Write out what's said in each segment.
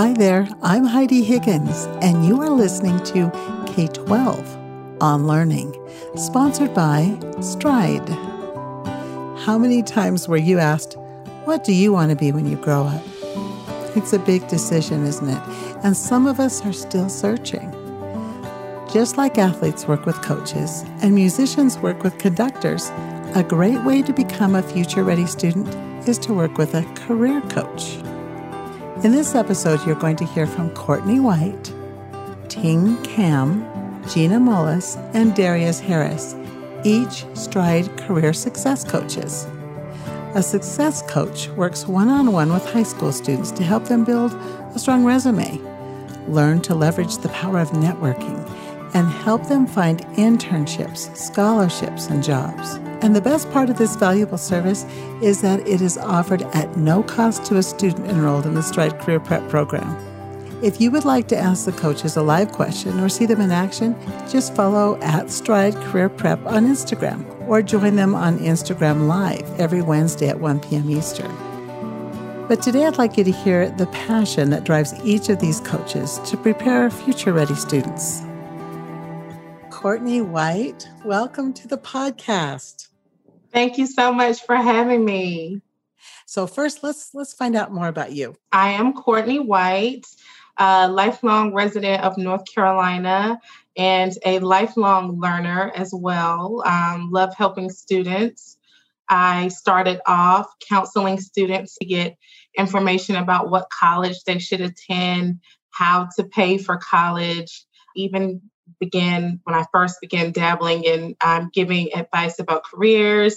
Hi there, I'm Heidi Higgins, and you are listening to K 12 on Learning, sponsored by Stride. How many times were you asked, What do you want to be when you grow up? It's a big decision, isn't it? And some of us are still searching. Just like athletes work with coaches and musicians work with conductors, a great way to become a future ready student is to work with a career coach. In this episode, you're going to hear from Courtney White, Ting Cam, Gina Mullis, and Darius Harris, each Stride career success coaches. A success coach works one on one with high school students to help them build a strong resume, learn to leverage the power of networking, and help them find internships, scholarships, and jobs. And the best part of this valuable service is that it is offered at no cost to a student enrolled in the Stride Career Prep program. If you would like to ask the coaches a live question or see them in action, just follow at Stride Career Prep on Instagram or join them on Instagram Live every Wednesday at 1 p.m. Eastern. But today I'd like you to hear the passion that drives each of these coaches to prepare future ready students. Courtney White, welcome to the podcast. Thank you so much for having me. So first, let's let's find out more about you. I am Courtney White, a lifelong resident of North Carolina and a lifelong learner as well. Um, love helping students. I started off counseling students to get information about what college they should attend, how to pay for college, even began when I first began dabbling in um, giving advice about careers.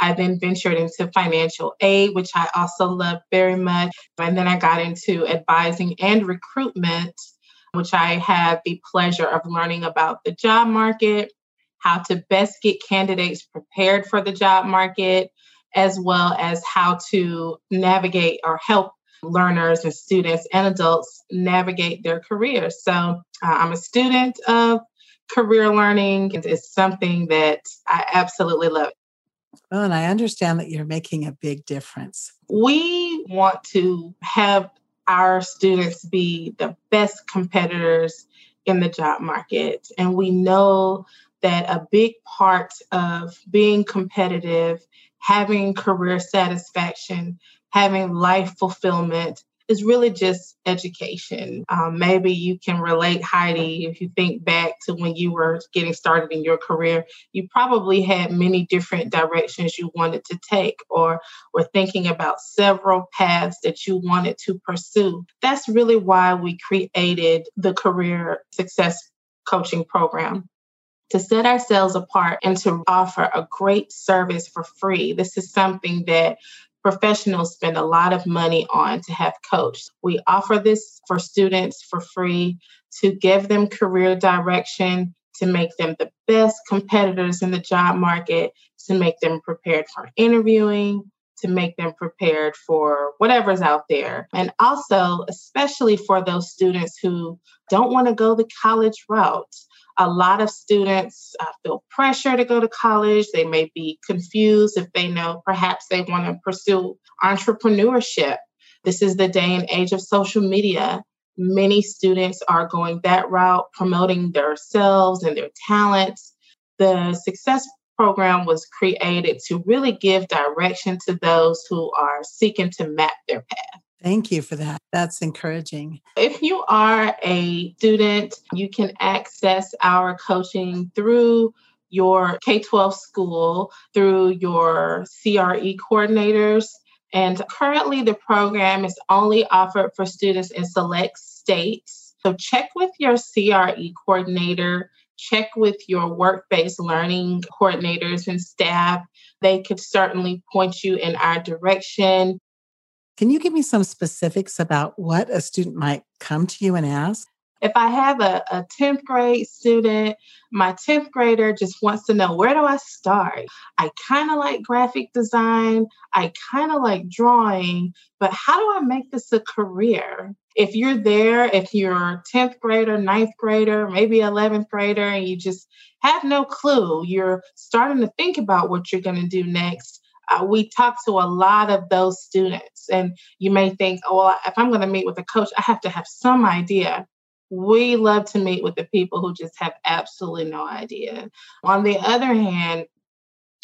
I then ventured into financial aid, which I also love very much. And then I got into advising and recruitment, which I had the pleasure of learning about the job market, how to best get candidates prepared for the job market, as well as how to navigate or help learners and students and adults navigate their careers. So uh, I'm a student of career learning. And it's something that I absolutely love. Well, and I understand that you're making a big difference. We want to have our students be the best competitors in the job market. And we know that a big part of being competitive, having career satisfaction, having life fulfillment is really just education. Um, maybe you can relate, Heidi, if you think back to when you were getting started in your career, you probably had many different directions you wanted to take or were thinking about several paths that you wanted to pursue. That's really why we created the Career Success Coaching Program to set ourselves apart and to offer a great service for free. This is something that professionals spend a lot of money on to have coached. We offer this for students for free to give them career direction, to make them the best competitors in the job market, to make them prepared for interviewing, to make them prepared for whatever's out there. And also, especially for those students who don't want to go the college route a lot of students uh, feel pressure to go to college. They may be confused if they know perhaps they want to pursue entrepreneurship. This is the day and age of social media. Many students are going that route, promoting themselves and their talents. The Success Program was created to really give direction to those who are seeking to map their path. Thank you for that. That's encouraging. If you are a student, you can access our coaching through your K 12 school, through your CRE coordinators. And currently, the program is only offered for students in select states. So, check with your CRE coordinator, check with your work based learning coordinators and staff. They could certainly point you in our direction. Can you give me some specifics about what a student might come to you and ask? If I have a, a 10th grade student, my 10th grader just wants to know where do I start? I kind of like graphic design, I kind of like drawing, but how do I make this a career? If you're there, if you're 10th grader, 9th grader, maybe 11th grader, and you just have no clue, you're starting to think about what you're going to do next, uh, we talk to a lot of those students. And you may think, oh, well, if I'm going to meet with a coach, I have to have some idea. We love to meet with the people who just have absolutely no idea. On the other hand,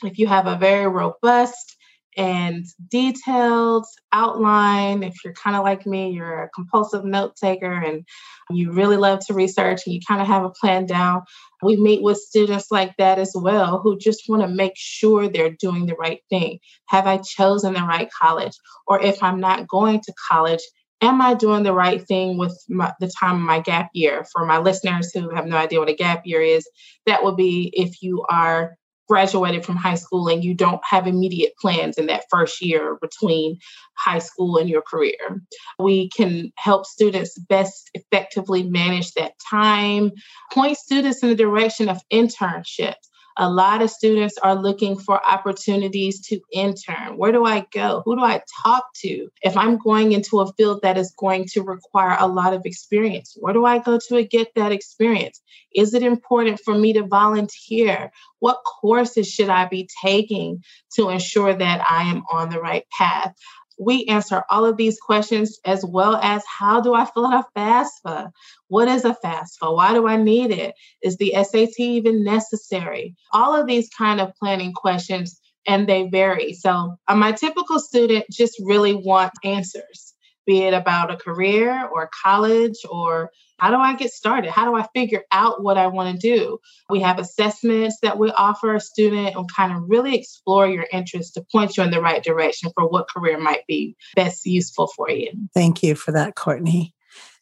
if you have a very robust and detailed outline. If you're kind of like me, you're a compulsive note taker and you really love to research and you kind of have a plan down. We meet with students like that as well who just want to make sure they're doing the right thing. Have I chosen the right college? Or if I'm not going to college, am I doing the right thing with my, the time of my gap year? For my listeners who have no idea what a gap year is, that would be if you are graduated from high school and you don't have immediate plans in that first year between high school and your career. We can help students best effectively manage that time, point students in the direction of internships a lot of students are looking for opportunities to intern. Where do I go? Who do I talk to? If I'm going into a field that is going to require a lot of experience, where do I go to get that experience? Is it important for me to volunteer? What courses should I be taking to ensure that I am on the right path? We answer all of these questions as well as how do I fill out a FAFSA? What is a FAFSA? Why do I need it? Is the SAT even necessary? All of these kind of planning questions and they vary. So, uh, my typical student just really wants answers, be it about a career or college or how do I get started? How do I figure out what I want to do? We have assessments that we offer a student and kind of really explore your interests to point you in the right direction for what career might be best useful for you. Thank you for that, Courtney.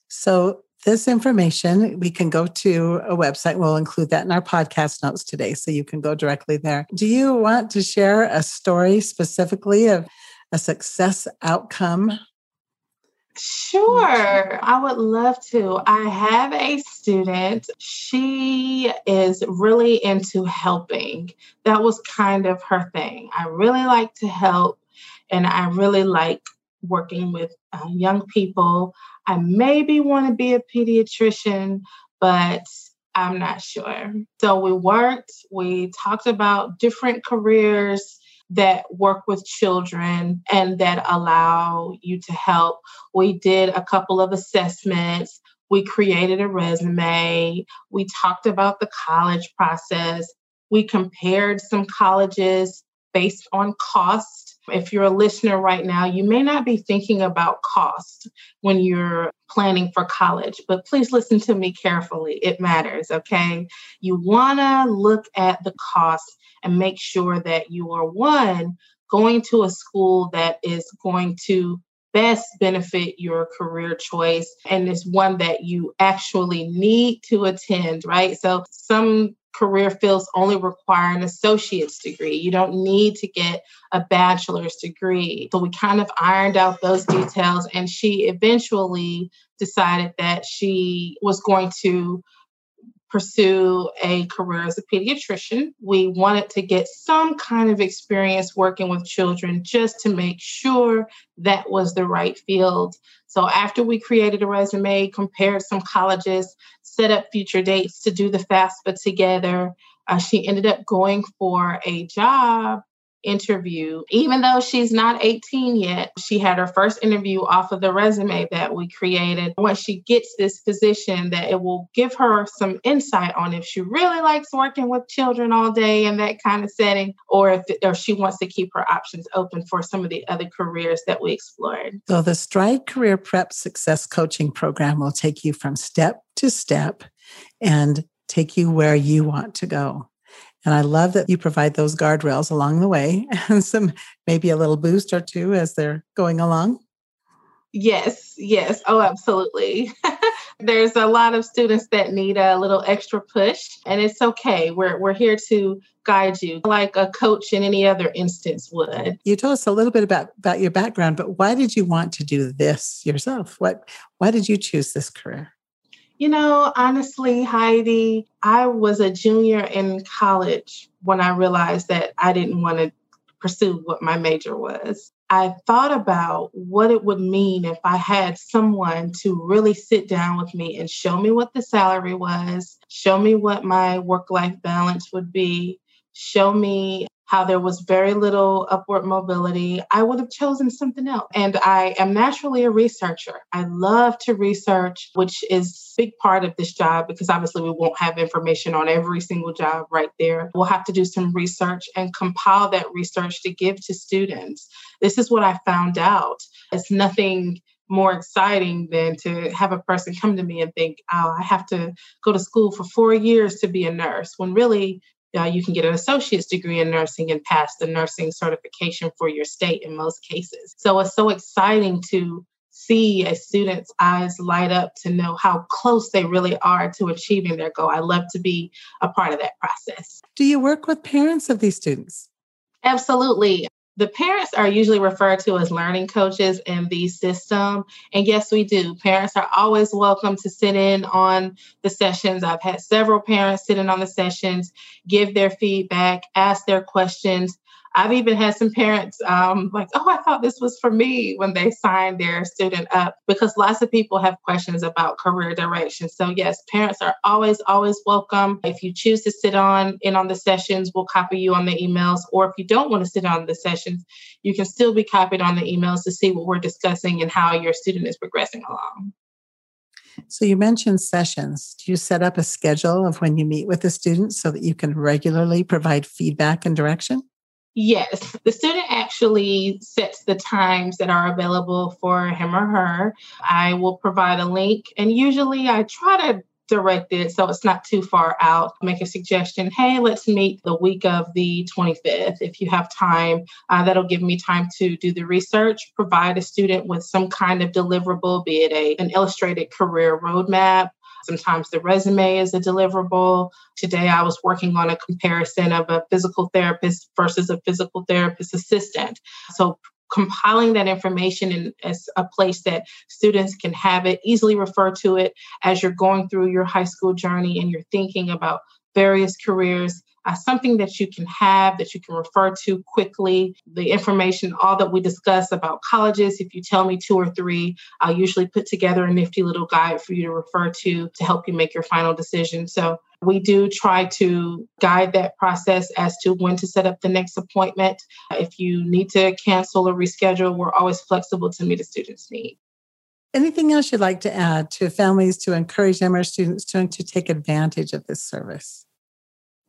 So, this information, we can go to a website. We'll include that in our podcast notes today, so you can go directly there. Do you want to share a story specifically of a success outcome Sure, I would love to. I have a student. She is really into helping. That was kind of her thing. I really like to help, and I really like working with uh, young people. I maybe want to be a pediatrician, but I'm not sure. So we worked, we talked about different careers that work with children and that allow you to help. We did a couple of assessments. We created a resume. We talked about the college process. We compared some colleges based on cost. If you're a listener right now, you may not be thinking about cost when you're planning for college, but please listen to me carefully. It matters, okay? You want to look at the cost and make sure that you are one going to a school that is going to best benefit your career choice and is one that you actually need to attend, right? So some career fields only require an associate's degree. You don't need to get a bachelor's degree. So we kind of ironed out those details, and she eventually decided that she was going to pursue a career as a pediatrician. We wanted to get some kind of experience working with children just to make sure that was the right field. So, after we created a resume, compared some colleges, set up future dates to do the FAFSA together, uh, she ended up going for a job interview. Even though she's not 18 yet, she had her first interview off of the resume that we created. Once she gets this position, that it will give her some insight on if she really likes working with children all day in that kind of setting, or if or she wants to keep her options open for some of the other careers that we explored. So the Stride Career Prep Success Coaching Program will take you from step to step and take you where you want to go. And I love that you provide those guardrails along the way and some maybe a little boost or two as they're going along. Yes, yes. Oh, absolutely. There's a lot of students that need a little extra push, and it's okay. We're, we're here to guide you like a coach in any other instance would. You told us a little bit about, about your background, but why did you want to do this yourself? What why did you choose this career? You know, honestly, Heidi, I was a junior in college when I realized that I didn't want to pursue what my major was. I thought about what it would mean if I had someone to really sit down with me and show me what the salary was, show me what my work life balance would be, show me how there was very little upward mobility, I would have chosen something else. And I am naturally a researcher. I love to research, which is a big part of this job because obviously we won't have information on every single job right there. We'll have to do some research and compile that research to give to students. This is what I found out. It's nothing more exciting than to have a person come to me and think, oh, I have to go to school for four years to be a nurse, when really uh, you can get an associate's degree in nursing and pass the nursing certification for your state in most cases. So it's so exciting to see a student's eyes light up to know how close they really are to achieving their goal. I love to be a part of that process. Do you work with parents of these students? Absolutely the parents are usually referred to as learning coaches in the system. And yes, we do. Parents are always welcome to sit in on the sessions. I've had several parents sit in on the sessions, give their feedback, ask their questions. I've even had some parents um, like, oh, I thought this was for me when they signed their student up because lots of people have questions about career direction. So, yes, parents are always, always welcome. If you choose to sit on in on the sessions, we'll copy you on the emails. Or if you don't want to sit on the sessions, you can still be copied on the emails to see what we're discussing and how your student is progressing along. So you mentioned sessions. Do you set up a schedule of when you meet with the students so that you can regularly provide feedback and direction? Yes, the student actually sets the times that are available for him or her. I will provide a link, and usually I try to direct it so it's not too far out. Make a suggestion hey, let's meet the week of the 25th. If you have time, uh, that'll give me time to do the research, provide a student with some kind of deliverable, be it a, an illustrated career roadmap Sometimes the resume is a deliverable. Today, I was working on a comparison of a physical therapist versus a physical therapist assistant. So, compiling that information in as a place that students can have it, easily refer to it as you're going through your high school journey and you're thinking about various careers uh, something that you can have that you can refer to quickly. The information, all that we discuss about colleges, if you tell me two or three, I'll usually put together a nifty little guide for you to refer to to help you make your final decision. So we do try to guide that process as to when to set up the next appointment. If you need to cancel or reschedule, we're always flexible to meet a student's need. Anything else you'd like to add to families to encourage MR students to, to take advantage of this service?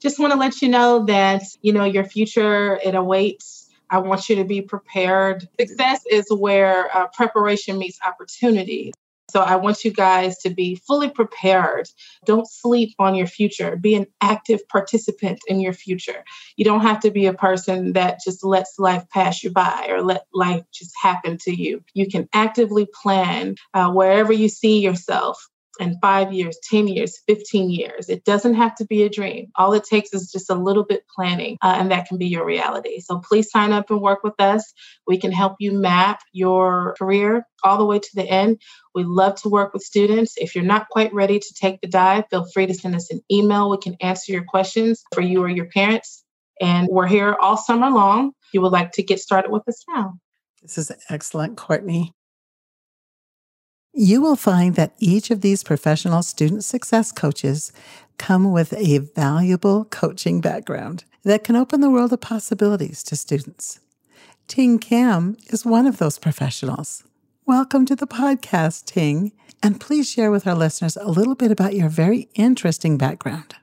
Just want to let you know that, you know, your future, it awaits. I want you to be prepared. Success is where uh, preparation meets opportunity. So I want you guys to be fully prepared. Don't sleep on your future. Be an active participant in your future. You don't have to be a person that just lets life pass you by or let life just happen to you. You can actively plan uh, wherever you see yourself in five years, 10 years, 15 years. It doesn't have to be a dream. All it takes is just a little bit planning, uh, and that can be your reality. So please sign up and work with us. We can help you map your career all the way to the end. We love to work with students. If you're not quite ready to take the dive, feel free to send us an email. We can answer your questions for you or your parents. And we're here all summer long. You would like to get started with us now. This is excellent, Courtney. You will find that each of these professional student success coaches come with a valuable coaching background that can open the world of possibilities to students. Ting Kam is one of those professionals. Welcome to the podcast, Ting, and please share with our listeners a little bit about your very interesting background.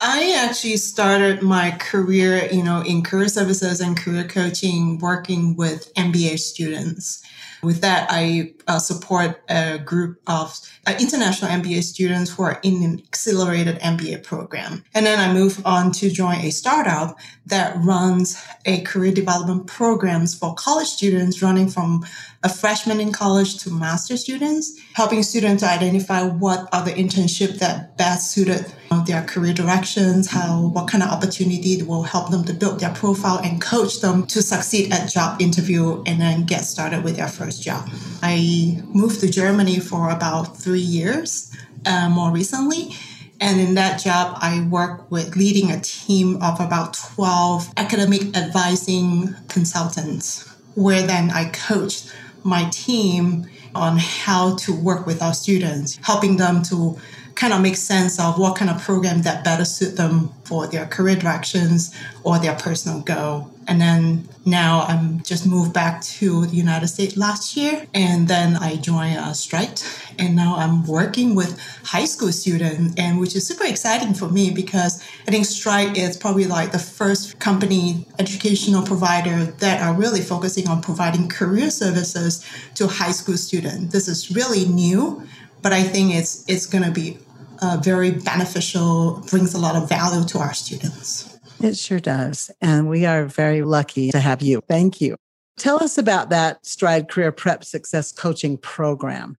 I actually started my career, you know, in career services and career coaching, working with MBA students. With that, I uh, support a group of uh, international MBA students who are in an accelerated MBA program. And then I move on to join a startup that runs a career development programs for college students running from a freshman in college to master students, helping students to identify what are the internship that best suited their career directions, how what kind of opportunity will help them to build their profile and coach them to succeed at job interview and then get started with their first job. I moved to Germany for about three years uh, more recently. And in that job, I work with leading a team of about 12 academic advising consultants, where then I coached my team on how to work with our students, helping them to kind of make sense of what kind of program that better suit them for their career directions or their personal goal. And then now I'm just moved back to the United States last year. And then I joined uh, Stride. And now I'm working with high school students, and which is super exciting for me because I think Stride is probably like the first company educational provider that are really focusing on providing career services to high school students. This is really new but I think it's it's going to be uh, very beneficial, brings a lot of value to our students. It sure does. And we are very lucky to have you. Thank you. Tell us about that Stride Career Prep Success Coaching Program.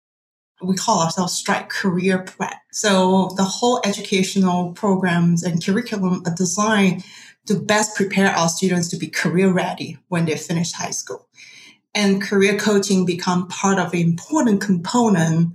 We call ourselves Stride Career Prep. So the whole educational programs and curriculum are designed to best prepare our students to be career ready when they finish high school. And career coaching become part of an important component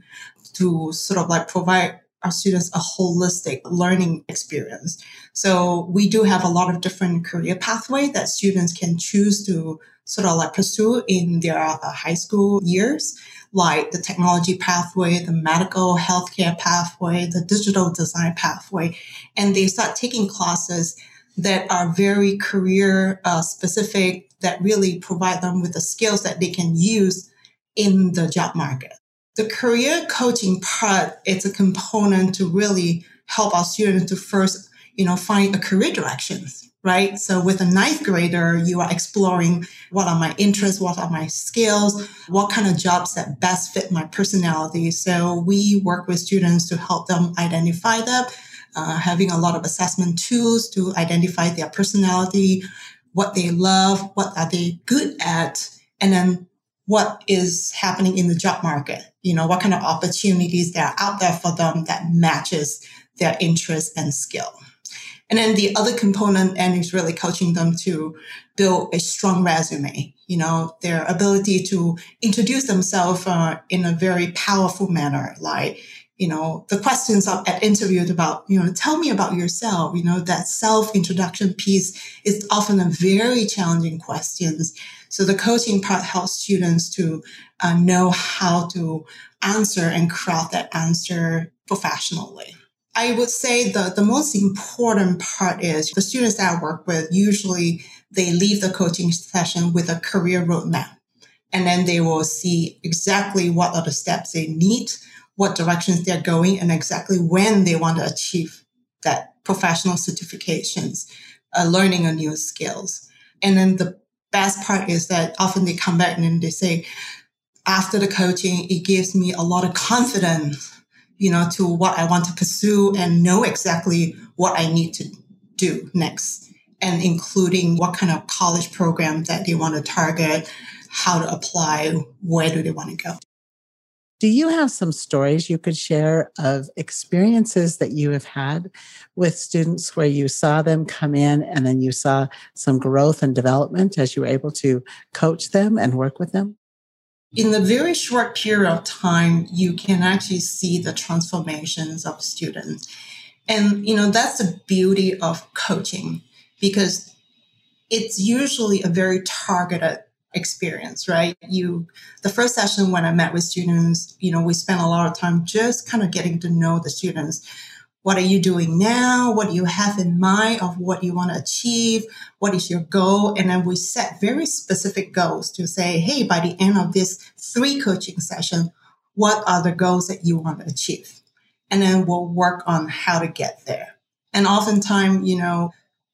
to sort of like provide our students a holistic learning experience. So we do have a lot of different career pathway that students can choose to sort of like pursue in their uh, high school years, like the technology pathway, the medical healthcare pathway, the digital design pathway. And they start taking classes that are very career uh, specific that really provide them with the skills that they can use in the job market the career coaching part it's a component to really help our students to first you know find a career directions right? So with a ninth grader you are exploring what are my interests what are my skills what kind of jobs that best fit my personality. So we work with students to help them identify that uh, having a lot of assessment tools to identify their personality what they love what are they good at and then what is happening in the job market you know, what kind of opportunities that are out there for them that matches their interest and skill. And then the other component and is really coaching them to build a strong resume, you know, their ability to introduce themselves uh, in a very powerful manner, like, you know, the questions at interviews about, you know, tell me about yourself, you know, that self introduction piece is often a very challenging questions. So the coaching part helps students to uh, know how to answer and craft that answer professionally. I would say the, the most important part is the students that I work with, usually they leave the coaching session with a career roadmap. And then they will see exactly what are the steps they need, what directions they're going, and exactly when they want to achieve that professional certifications, uh, learning a new skills. And then the best part is that often they come back and they say, after the coaching, it gives me a lot of confidence, you know, to what I want to pursue and know exactly what I need to do next and including what kind of college program that they want to target, how to apply, where do they want to go. Do you have some stories you could share of experiences that you have had with students where you saw them come in and then you saw some growth and development as you were able to coach them and work with them? In a very short period of time, you can actually see the transformations of students. And, you know, that's the beauty of coaching because it's usually a very targeted experience, right? You, the first session when I met with students, you know, we spent a lot of time just kind of getting to know the students. What are you doing now? What do you have in mind of what you want to achieve? What is your goal? And then we set very specific goals to say, hey, by the end of this three coaching session, what are the goals that you want to achieve? And then we'll work on how to get there. And oftentimes, you know,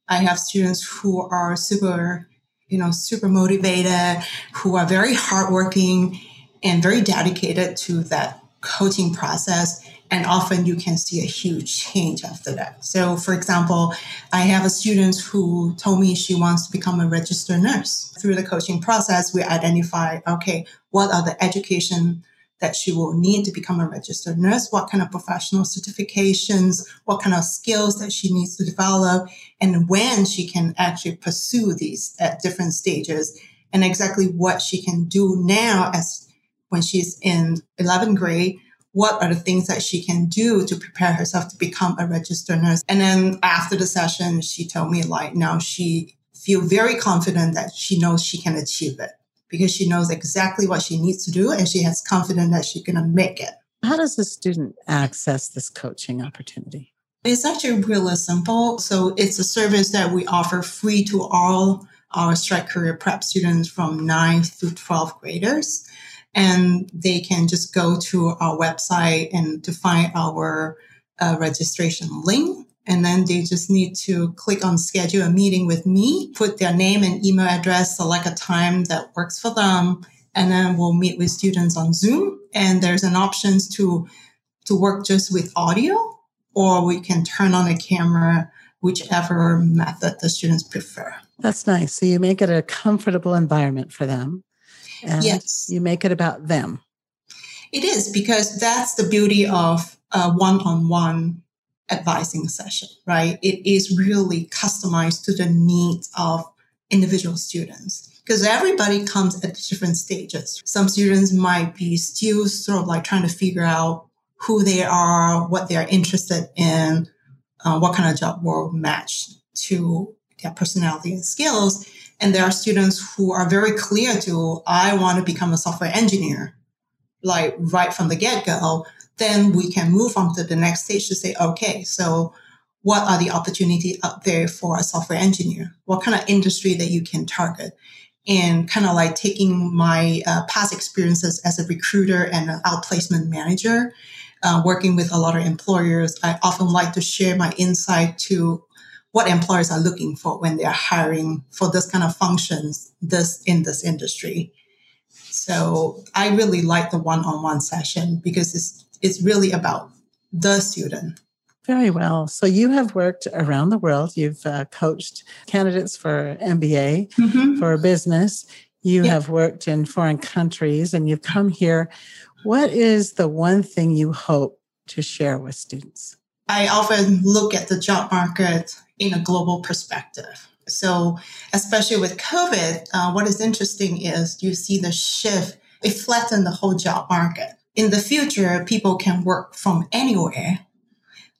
I have students who are super you know, super motivated, who are very hardworking and very dedicated to that coaching process. And often you can see a huge change after that. So, for example, I have a student who told me she wants to become a registered nurse. Through the coaching process, we identify, okay, what are the education that she will need to become a registered nurse, what kind of professional certifications, what kind of skills that she needs to develop, and when she can actually pursue these at different stages, and exactly what she can do now as when she's in 11th grade. What are the things that she can do to prepare herself to become a registered nurse? And then after the session, she told me like now she feel very confident that she knows she can achieve it because she knows exactly what she needs to do and she has confidence that she's going to make it. How does a student access this coaching opportunity? It's actually really simple. So it's a service that we offer free to all our Stride Career Prep students from 9th to 12th graders. And they can just go to our website and to find our uh, registration link. And then they just need to click on schedule a meeting with me, put their name and email address, select a time that works for them. And then we'll meet with students on Zoom. And there's an option to, to work just with audio, or we can turn on a camera, whichever method the students prefer. That's nice. So you make it a comfortable environment for them. Yes. You make it about them. It is because that's the beauty of a one on one advising session, right? It is really customized to the needs of individual students because everybody comes at different stages. Some students might be still sort of like trying to figure out who they are, what they are interested in, uh, what kind of job will match to their personality and skills. And there are students who are very clear to, I want to become a software engineer, like right from the get go. Then we can move on to the next stage to say, okay, so what are the opportunities out there for a software engineer? What kind of industry that you can target? And kind of like taking my uh, past experiences as a recruiter and an outplacement manager, uh, working with a lot of employers, I often like to share my insight to what employers are looking for when they're hiring for this kind of functions this in this industry. So I really like the one-on-one session because it's it's really about the student. Very well. So you have worked around the world. You've uh, coached candidates for MBA, mm-hmm. for business. You have worked in foreign countries and you've come here. What is the one thing you hope to share with students? I often look at the job market in a global perspective. So, especially with COVID, uh, what is interesting is you see the shift, it flattened the whole job market. In the future, people can work from anywhere.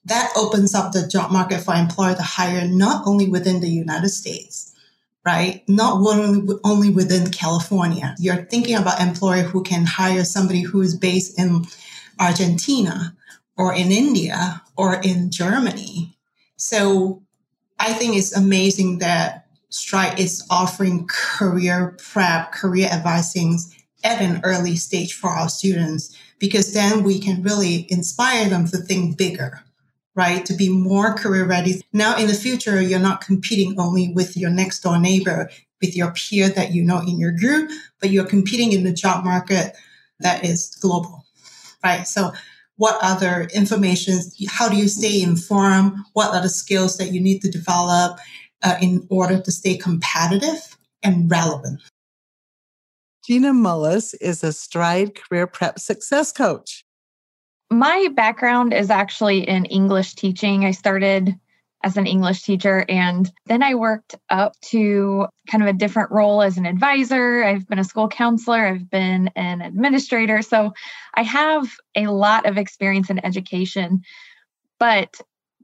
That opens up the job market for employer to hire not only within the United States, right? Not only, only within California. You're thinking about employer who can hire somebody who is based in Argentina or in India or in Germany. So I think it's amazing that Stride is offering career prep, career advising at an early stage for our students, because then we can really inspire them to think bigger, right? To be more career ready. Now in the future, you're not competing only with your next door neighbor, with your peer that you know in your group, but you're competing in the job market that is global, right? So what other information, how do you stay informed? What are the skills that you need to develop uh, in order to stay competitive and relevant? Gina Mullis is a Stride Career Prep Success Coach. My background is actually in English teaching. I started as an English teacher. And then I worked up to kind of a different role as an advisor. I've been a school counselor, I've been an administrator. So I have a lot of experience in education. But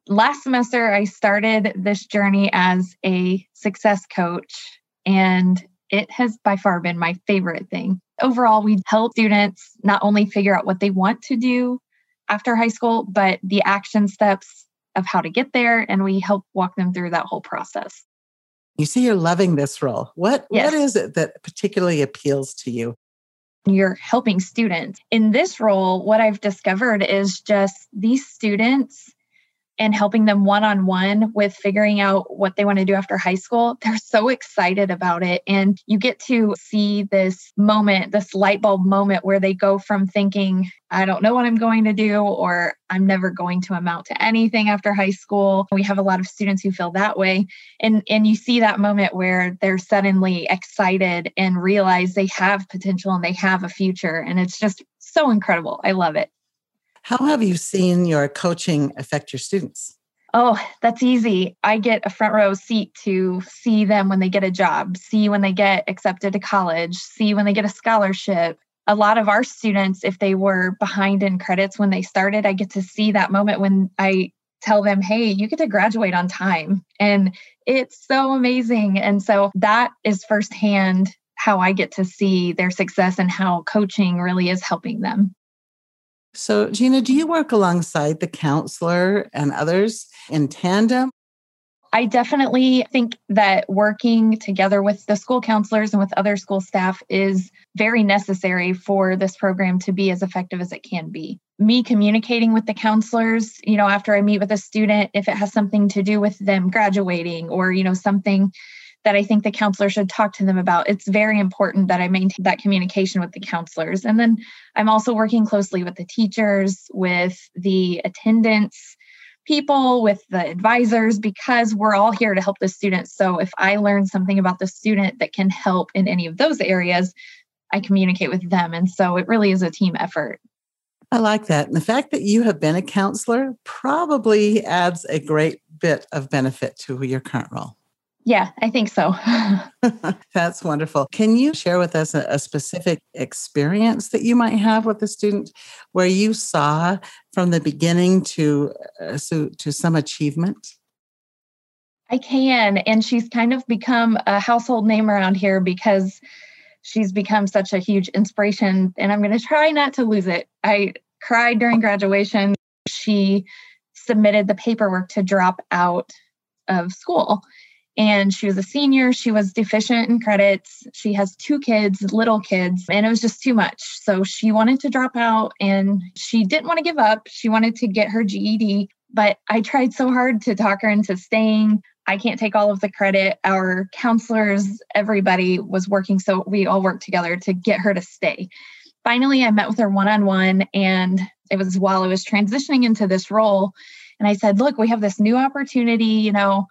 last semester, I started this journey as a success coach. And it has by far been my favorite thing. Overall, we help students not only figure out what they want to do after high school, but the action steps of how to get there and we help walk them through that whole process. You see you're loving this role. What yes. what is it that particularly appeals to you? You're helping students. In this role, what I've discovered is just these students and helping them one on one with figuring out what they want to do after high school, they're so excited about it. And you get to see this moment, this light bulb moment where they go from thinking, I don't know what I'm going to do, or I'm never going to amount to anything after high school. We have a lot of students who feel that way. And, and you see that moment where they're suddenly excited and realize they have potential and they have a future. And it's just so incredible. I love it. How have you seen your coaching affect your students? Oh, that's easy. I get a front row seat to see them when they get a job, see when they get accepted to college, see when they get a scholarship. A lot of our students, if they were behind in credits when they started, I get to see that moment when I tell them, hey, you get to graduate on time. And it's so amazing. And so that is firsthand how I get to see their success and how coaching really is helping them. So, Gina, do you work alongside the counselor and others in tandem? I definitely think that working together with the school counselors and with other school staff is very necessary for this program to be as effective as it can be. Me communicating with the counselors, you know, after I meet with a student, if it has something to do with them graduating or, you know, something that I think the counselor should talk to them about. It's very important that I maintain that communication with the counselors. And then I'm also working closely with the teachers, with the attendants, people, with the advisors, because we're all here to help the students. So if I learn something about the student that can help in any of those areas, I communicate with them. And so it really is a team effort. I like that. And the fact that you have been a counselor probably adds a great bit of benefit to your current role. Yeah, I think so. That's wonderful. Can you share with us a, a, specific experience that you might have with a student where you saw from the beginning to uh, so, to some achievement? I can, and she's kind of become a household name around here because she's become such a huge inspiration and I'm going to try not to lose it. I cried during graduation. She submitted the paperwork to drop out of school and she was a senior. She was deficient in credits. She has two kids, little kids, and it was just too much. So she wanted to drop out and she didn't want to give up. She wanted to get her GED, but I tried so hard to talk her into staying. I can't take all of the credit. Our counselors, everybody was working. So we all worked together to get her to stay. Finally, I met with her one on one, and it was while I was transitioning into this role. And I said, Look, we have this new opportunity. You know,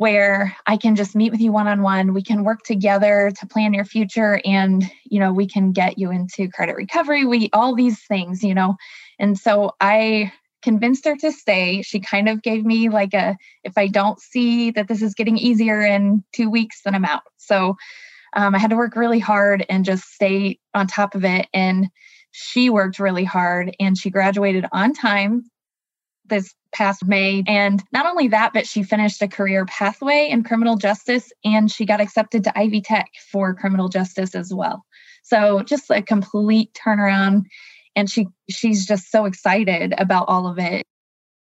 where I can just meet with you one on one. We can work together to plan your future and, you know, we can get you into credit recovery. We all these things, you know. And so I convinced her to stay. She kind of gave me like a if I don't see that this is getting easier in 2 weeks then I'm out. So um, I had to work really hard and just stay on top of it and she worked really hard and she graduated on time this past May. And not only that, but she finished a career pathway in criminal justice and she got accepted to Ivy Tech for criminal justice as well. So just a complete turnaround. And she she's just so excited about all of it.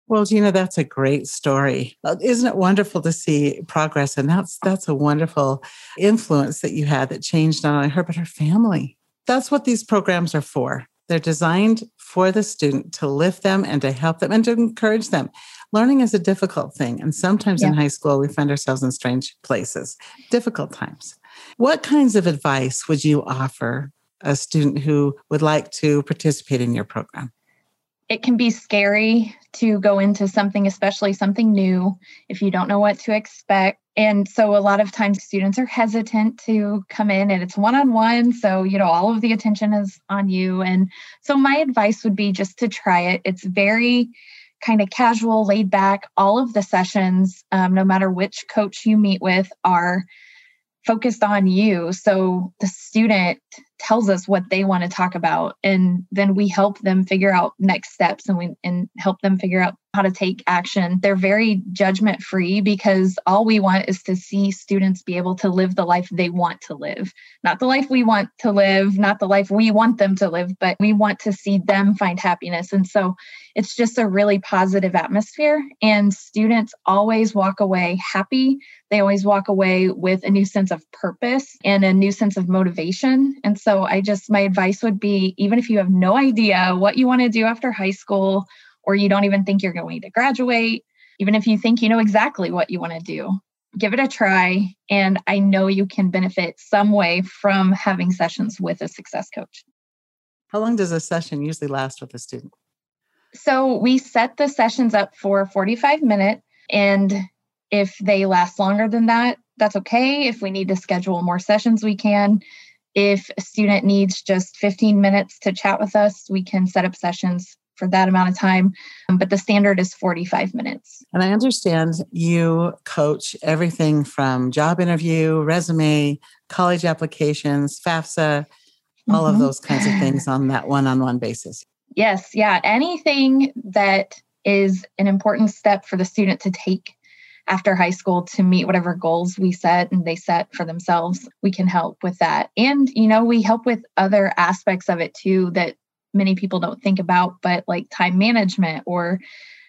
Well, Gina, that's a great story. Isn't it wonderful to see progress? And that's that's a wonderful influence that you had that changed not only her but her family. That's what these programs are for. They're designed for the student to lift them and to help them and to encourage them. Learning is a difficult thing. And sometimes yeah. in high school, we find ourselves in strange places, difficult times. What kinds of advice would you offer a student who would like to participate in your program? It can be scary to go into something, especially something new, if you don't know what to expect. And so a lot of times students are hesitant to come in and it's one on one. So, you know, all of the attention is on you. And so my advice would be just to try it. It's very kind of casual, laid back. All of the sessions, um, no matter which coach you meet with, are focused on you. So the student tells us what they want to talk about and then we help them figure out next steps and we and help them figure out how to take action. They're very judgment free because all we want is to see students be able to live the life they want to live. Not the life we want to live not the life we want them to live but we want to see them find happiness. And so it's just a really positive atmosphere and students always walk away happy. They always walk away with a new sense of purpose and a new sense of motivation. And so I just, my advice would be even if you have no idea what you want to do after high school, or you don't even think you're going to graduate, even if you think you know exactly what you want to do, give it a try. And I know you can benefit some way from having sessions with a success coach. How long does a session usually last with a student? So we set the sessions up for 45 minutes. And if they last longer than that, that's okay. If we need to schedule more sessions, we can. If a student needs just 15 minutes to chat with us, we can set up sessions for that amount of time, um, but the standard is 45 minutes. And I understand you coach everything from job interview, resume, college applications, FAFSA, all mm-hmm. of those kinds of things on that one on one basis. Yes, yeah. Anything that is an important step for the student to take after high school to meet whatever goals we set and they set for themselves we can help with that and you know we help with other aspects of it too that many people don't think about, but like time management or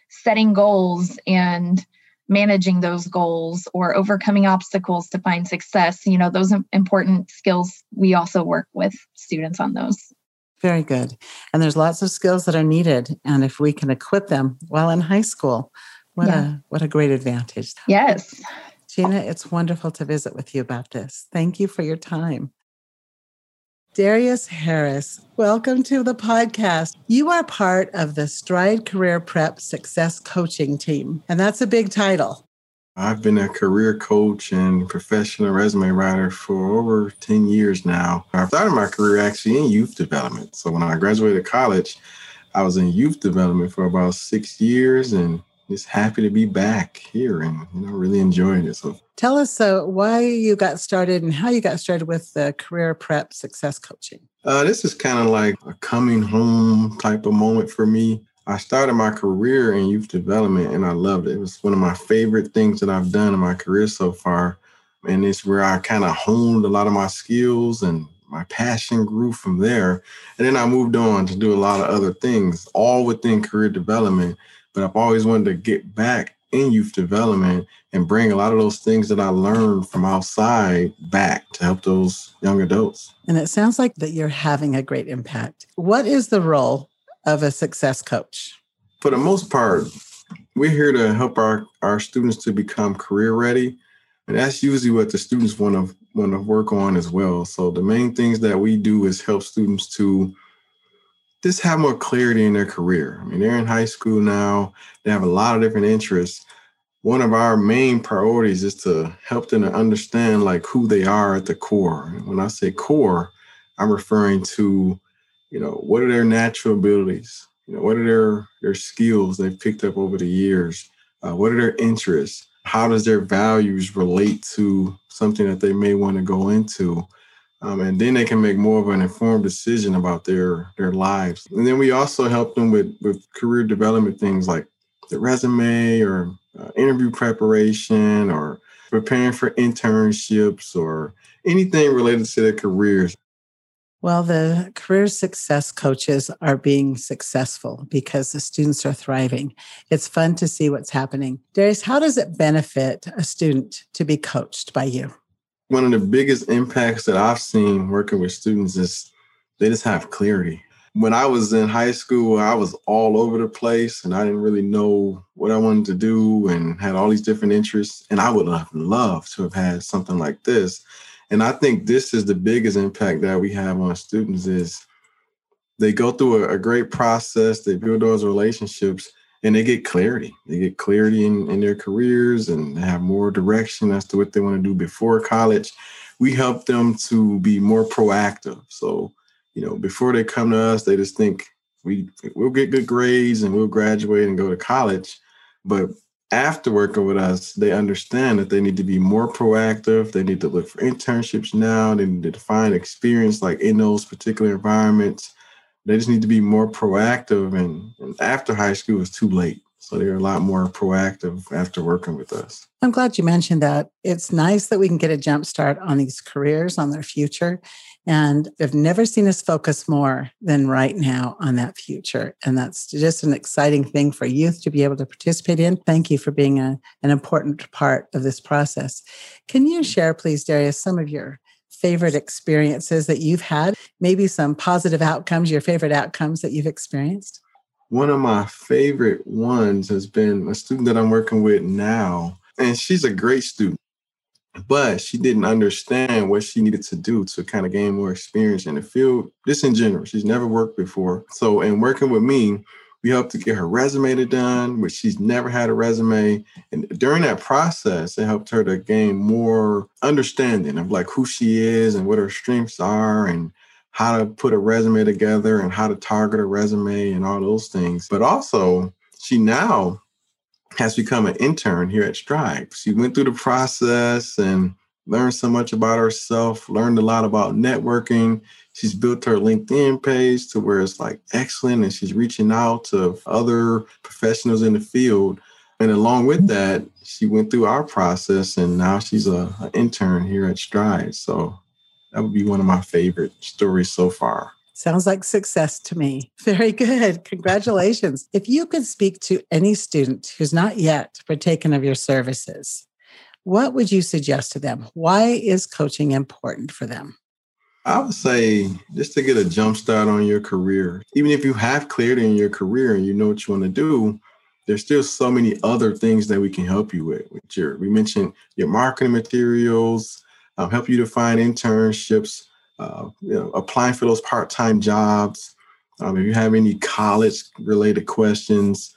setting goals and managing those goals or overcoming obstacles to find success. You know, those important skills, we also work with students on those. Very good. And there's lots of skills that are needed. And if we can equip them while in high school, what yeah. a what a great advantage. Yes. Gina, it's wonderful to visit with you about this. Thank you for your time. Darius Harris, welcome to the podcast. You are part of the Stride Career Prep Success Coaching Team, and that's a big title. I've been a career coach and professional resume writer for over 10 years now. I started my career actually in youth development. So when I graduated college, I was in youth development for about six years and just happy to be back here and you know really enjoying it. So tell us uh, why you got started and how you got started with the career prep success coaching. Uh, this is kind of like a coming home type of moment for me. I started my career in youth development and I loved it. It was one of my favorite things that I've done in my career so far. And it's where I kind of honed a lot of my skills and my passion grew from there. And then I moved on to do a lot of other things, all within career development but I've always wanted to get back in youth development and bring a lot of those things that I learned from outside back to help those young adults. And it sounds like that you're having a great impact. What is the role of a success coach? For the most part, we're here to help our, our students to become career ready. And that's usually what the students want to want to work on as well. So the main things that we do is help students to just have more clarity in their career. I mean, they're in high school now, they have a lot of different interests. One of our main priorities is to help them to understand like who they are at the core. And When I say core, I'm referring to, you know, what are their natural abilities? You know, what are their their skills they've picked up over the years? Uh, what are their interests? How does their values relate to something that they may want to go into? Um, and then they can make more of an informed decision about their their lives. And then we also help them with with career development things like the resume or uh, interview preparation or preparing for internships or anything related to their careers. Well, the career success coaches are being successful because the students are thriving. It's fun to see what's happening. Darius, how does it benefit a student to be coached by you? One of the biggest impacts that I've seen working with students is they just have clarity. When I was in high school, I was all over the place and I didn't really know what I wanted to do and had all these different interests. And I would have loved to have had something like this. And I think this is the biggest impact that we have on students is they go through a, a great process, they build those relationships, and they get clarity. They get clarity in, in their careers and have more direction as to what they want to do before college. We help them to be more proactive. So, you know, before they come to us, they just think we we'll get good grades and we'll graduate and go to college. But after working with us, they understand that they need to be more proactive. They need to look for internships now. They need to find experience like in those particular environments they just need to be more proactive. And, and after high school, it's too late. So they're a lot more proactive after working with us. I'm glad you mentioned that. It's nice that we can get a jump start on these careers, on their future. And I've never seen us focus more than right now on that future. And that's just an exciting thing for youth to be able to participate in. Thank you for being a, an important part of this process. Can you share, please, Darius, some of your favorite experiences that you've had, maybe some positive outcomes, your favorite outcomes that you've experienced? One of my favorite ones has been a student that I'm working with now, and she's a great student, but she didn't understand what she needed to do to kind of gain more experience in the field, just in general. She's never worked before. So, in working with me, we helped to get her resume done, which she's never had a resume. And during that process, it helped her to gain more understanding of like who she is and what her strengths are and how to put a resume together and how to target a resume and all those things. But also, she now has become an intern here at Stride. She went through the process and learned so much about herself, learned a lot about networking. She's built her LinkedIn page to where it's like excellent and she's reaching out to other professionals in the field. And along with that, she went through our process and now she's a, an intern here at Stride. So that would be one of my favorite stories so far. Sounds like success to me. Very good. Congratulations. if you could speak to any student who's not yet partaken of your services, what would you suggest to them? Why is coaching important for them? I would say just to get a jump start on your career. Even if you have clarity in your career and you know what you want to do, there's still so many other things that we can help you with. with your, we mentioned your marketing materials, um, help you to find internships, uh, you know, applying for those part-time jobs. Um, if you have any college-related questions,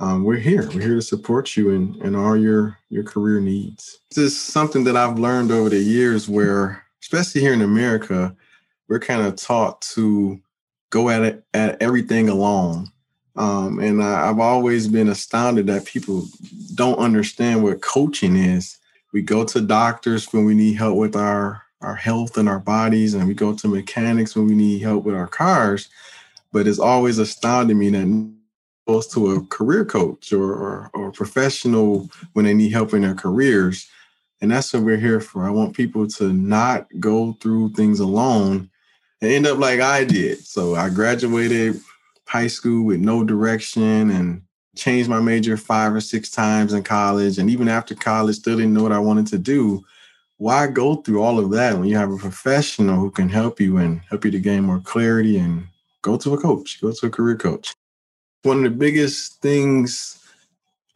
um, we're here. We're here to support you in, in all your your career needs. This is something that I've learned over the years where especially here in America, we're kind of taught to go at it at everything alone. Um, and I, I've always been astounded that people don't understand what coaching is. We go to doctors when we need help with our our health and our bodies, and we go to mechanics when we need help with our cars. But it's always astounding me that goes to a career coach or, or, or professional when they need help in their careers and that's what we're here for. I want people to not go through things alone and end up like I did. So I graduated high school with no direction and changed my major five or six times in college. And even after college, still didn't know what I wanted to do. Why go through all of that when you have a professional who can help you and help you to gain more clarity and go to a coach, go to a career coach? One of the biggest things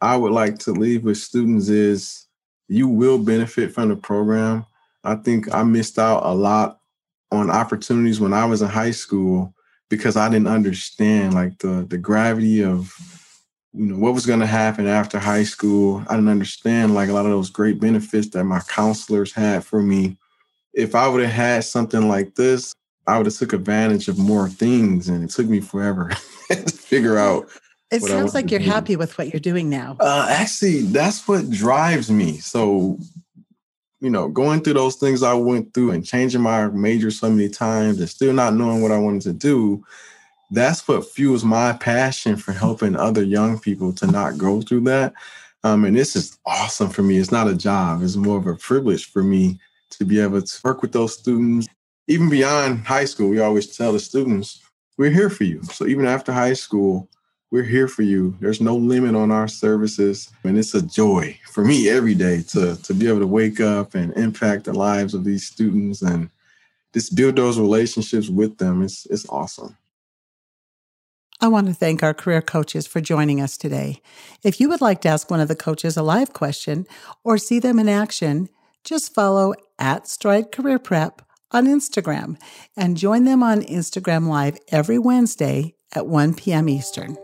I would like to leave with students is you will benefit from the program. I think I missed out a lot on opportunities when I was in high school because I didn't understand like the the gravity of you know what was going to happen after high school. I didn't understand like a lot of those great benefits that my counselors had for me. If I would have had something like this, I would have took advantage of more things, and it took me forever to figure out it sounds like you're happy with what you're doing now. Uh, actually, that's what drives me. So, you know, going through those things I went through and changing my major so many times and still not knowing what I wanted to do, that's what fuels my passion for helping other young people to not go through that. Um, and this is awesome for me. It's not a job, it's more of a privilege for me to be able to work with those students. Even beyond high school, we always tell the students, we're here for you. So even after high school, we're here for you. There's no limit on our services. And it's a joy for me every day to, to be able to wake up and impact the lives of these students and just build those relationships with them. It's, it's awesome. I want to thank our career coaches for joining us today. If you would like to ask one of the coaches a live question or see them in action, just follow at Stride Career Prep on Instagram and join them on Instagram Live every Wednesday at 1 p.m. Eastern.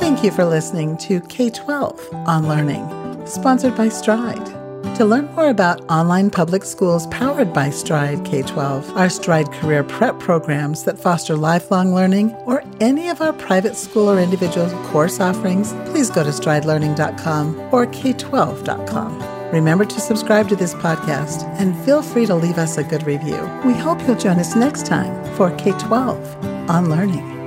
Thank you for listening to K 12 on Learning, sponsored by Stride. To learn more about online public schools powered by Stride K 12, our Stride Career Prep programs that foster lifelong learning, or any of our private school or individual course offerings, please go to stridelearning.com or k12.com. Remember to subscribe to this podcast and feel free to leave us a good review. We hope you'll join us next time for K 12 on Learning.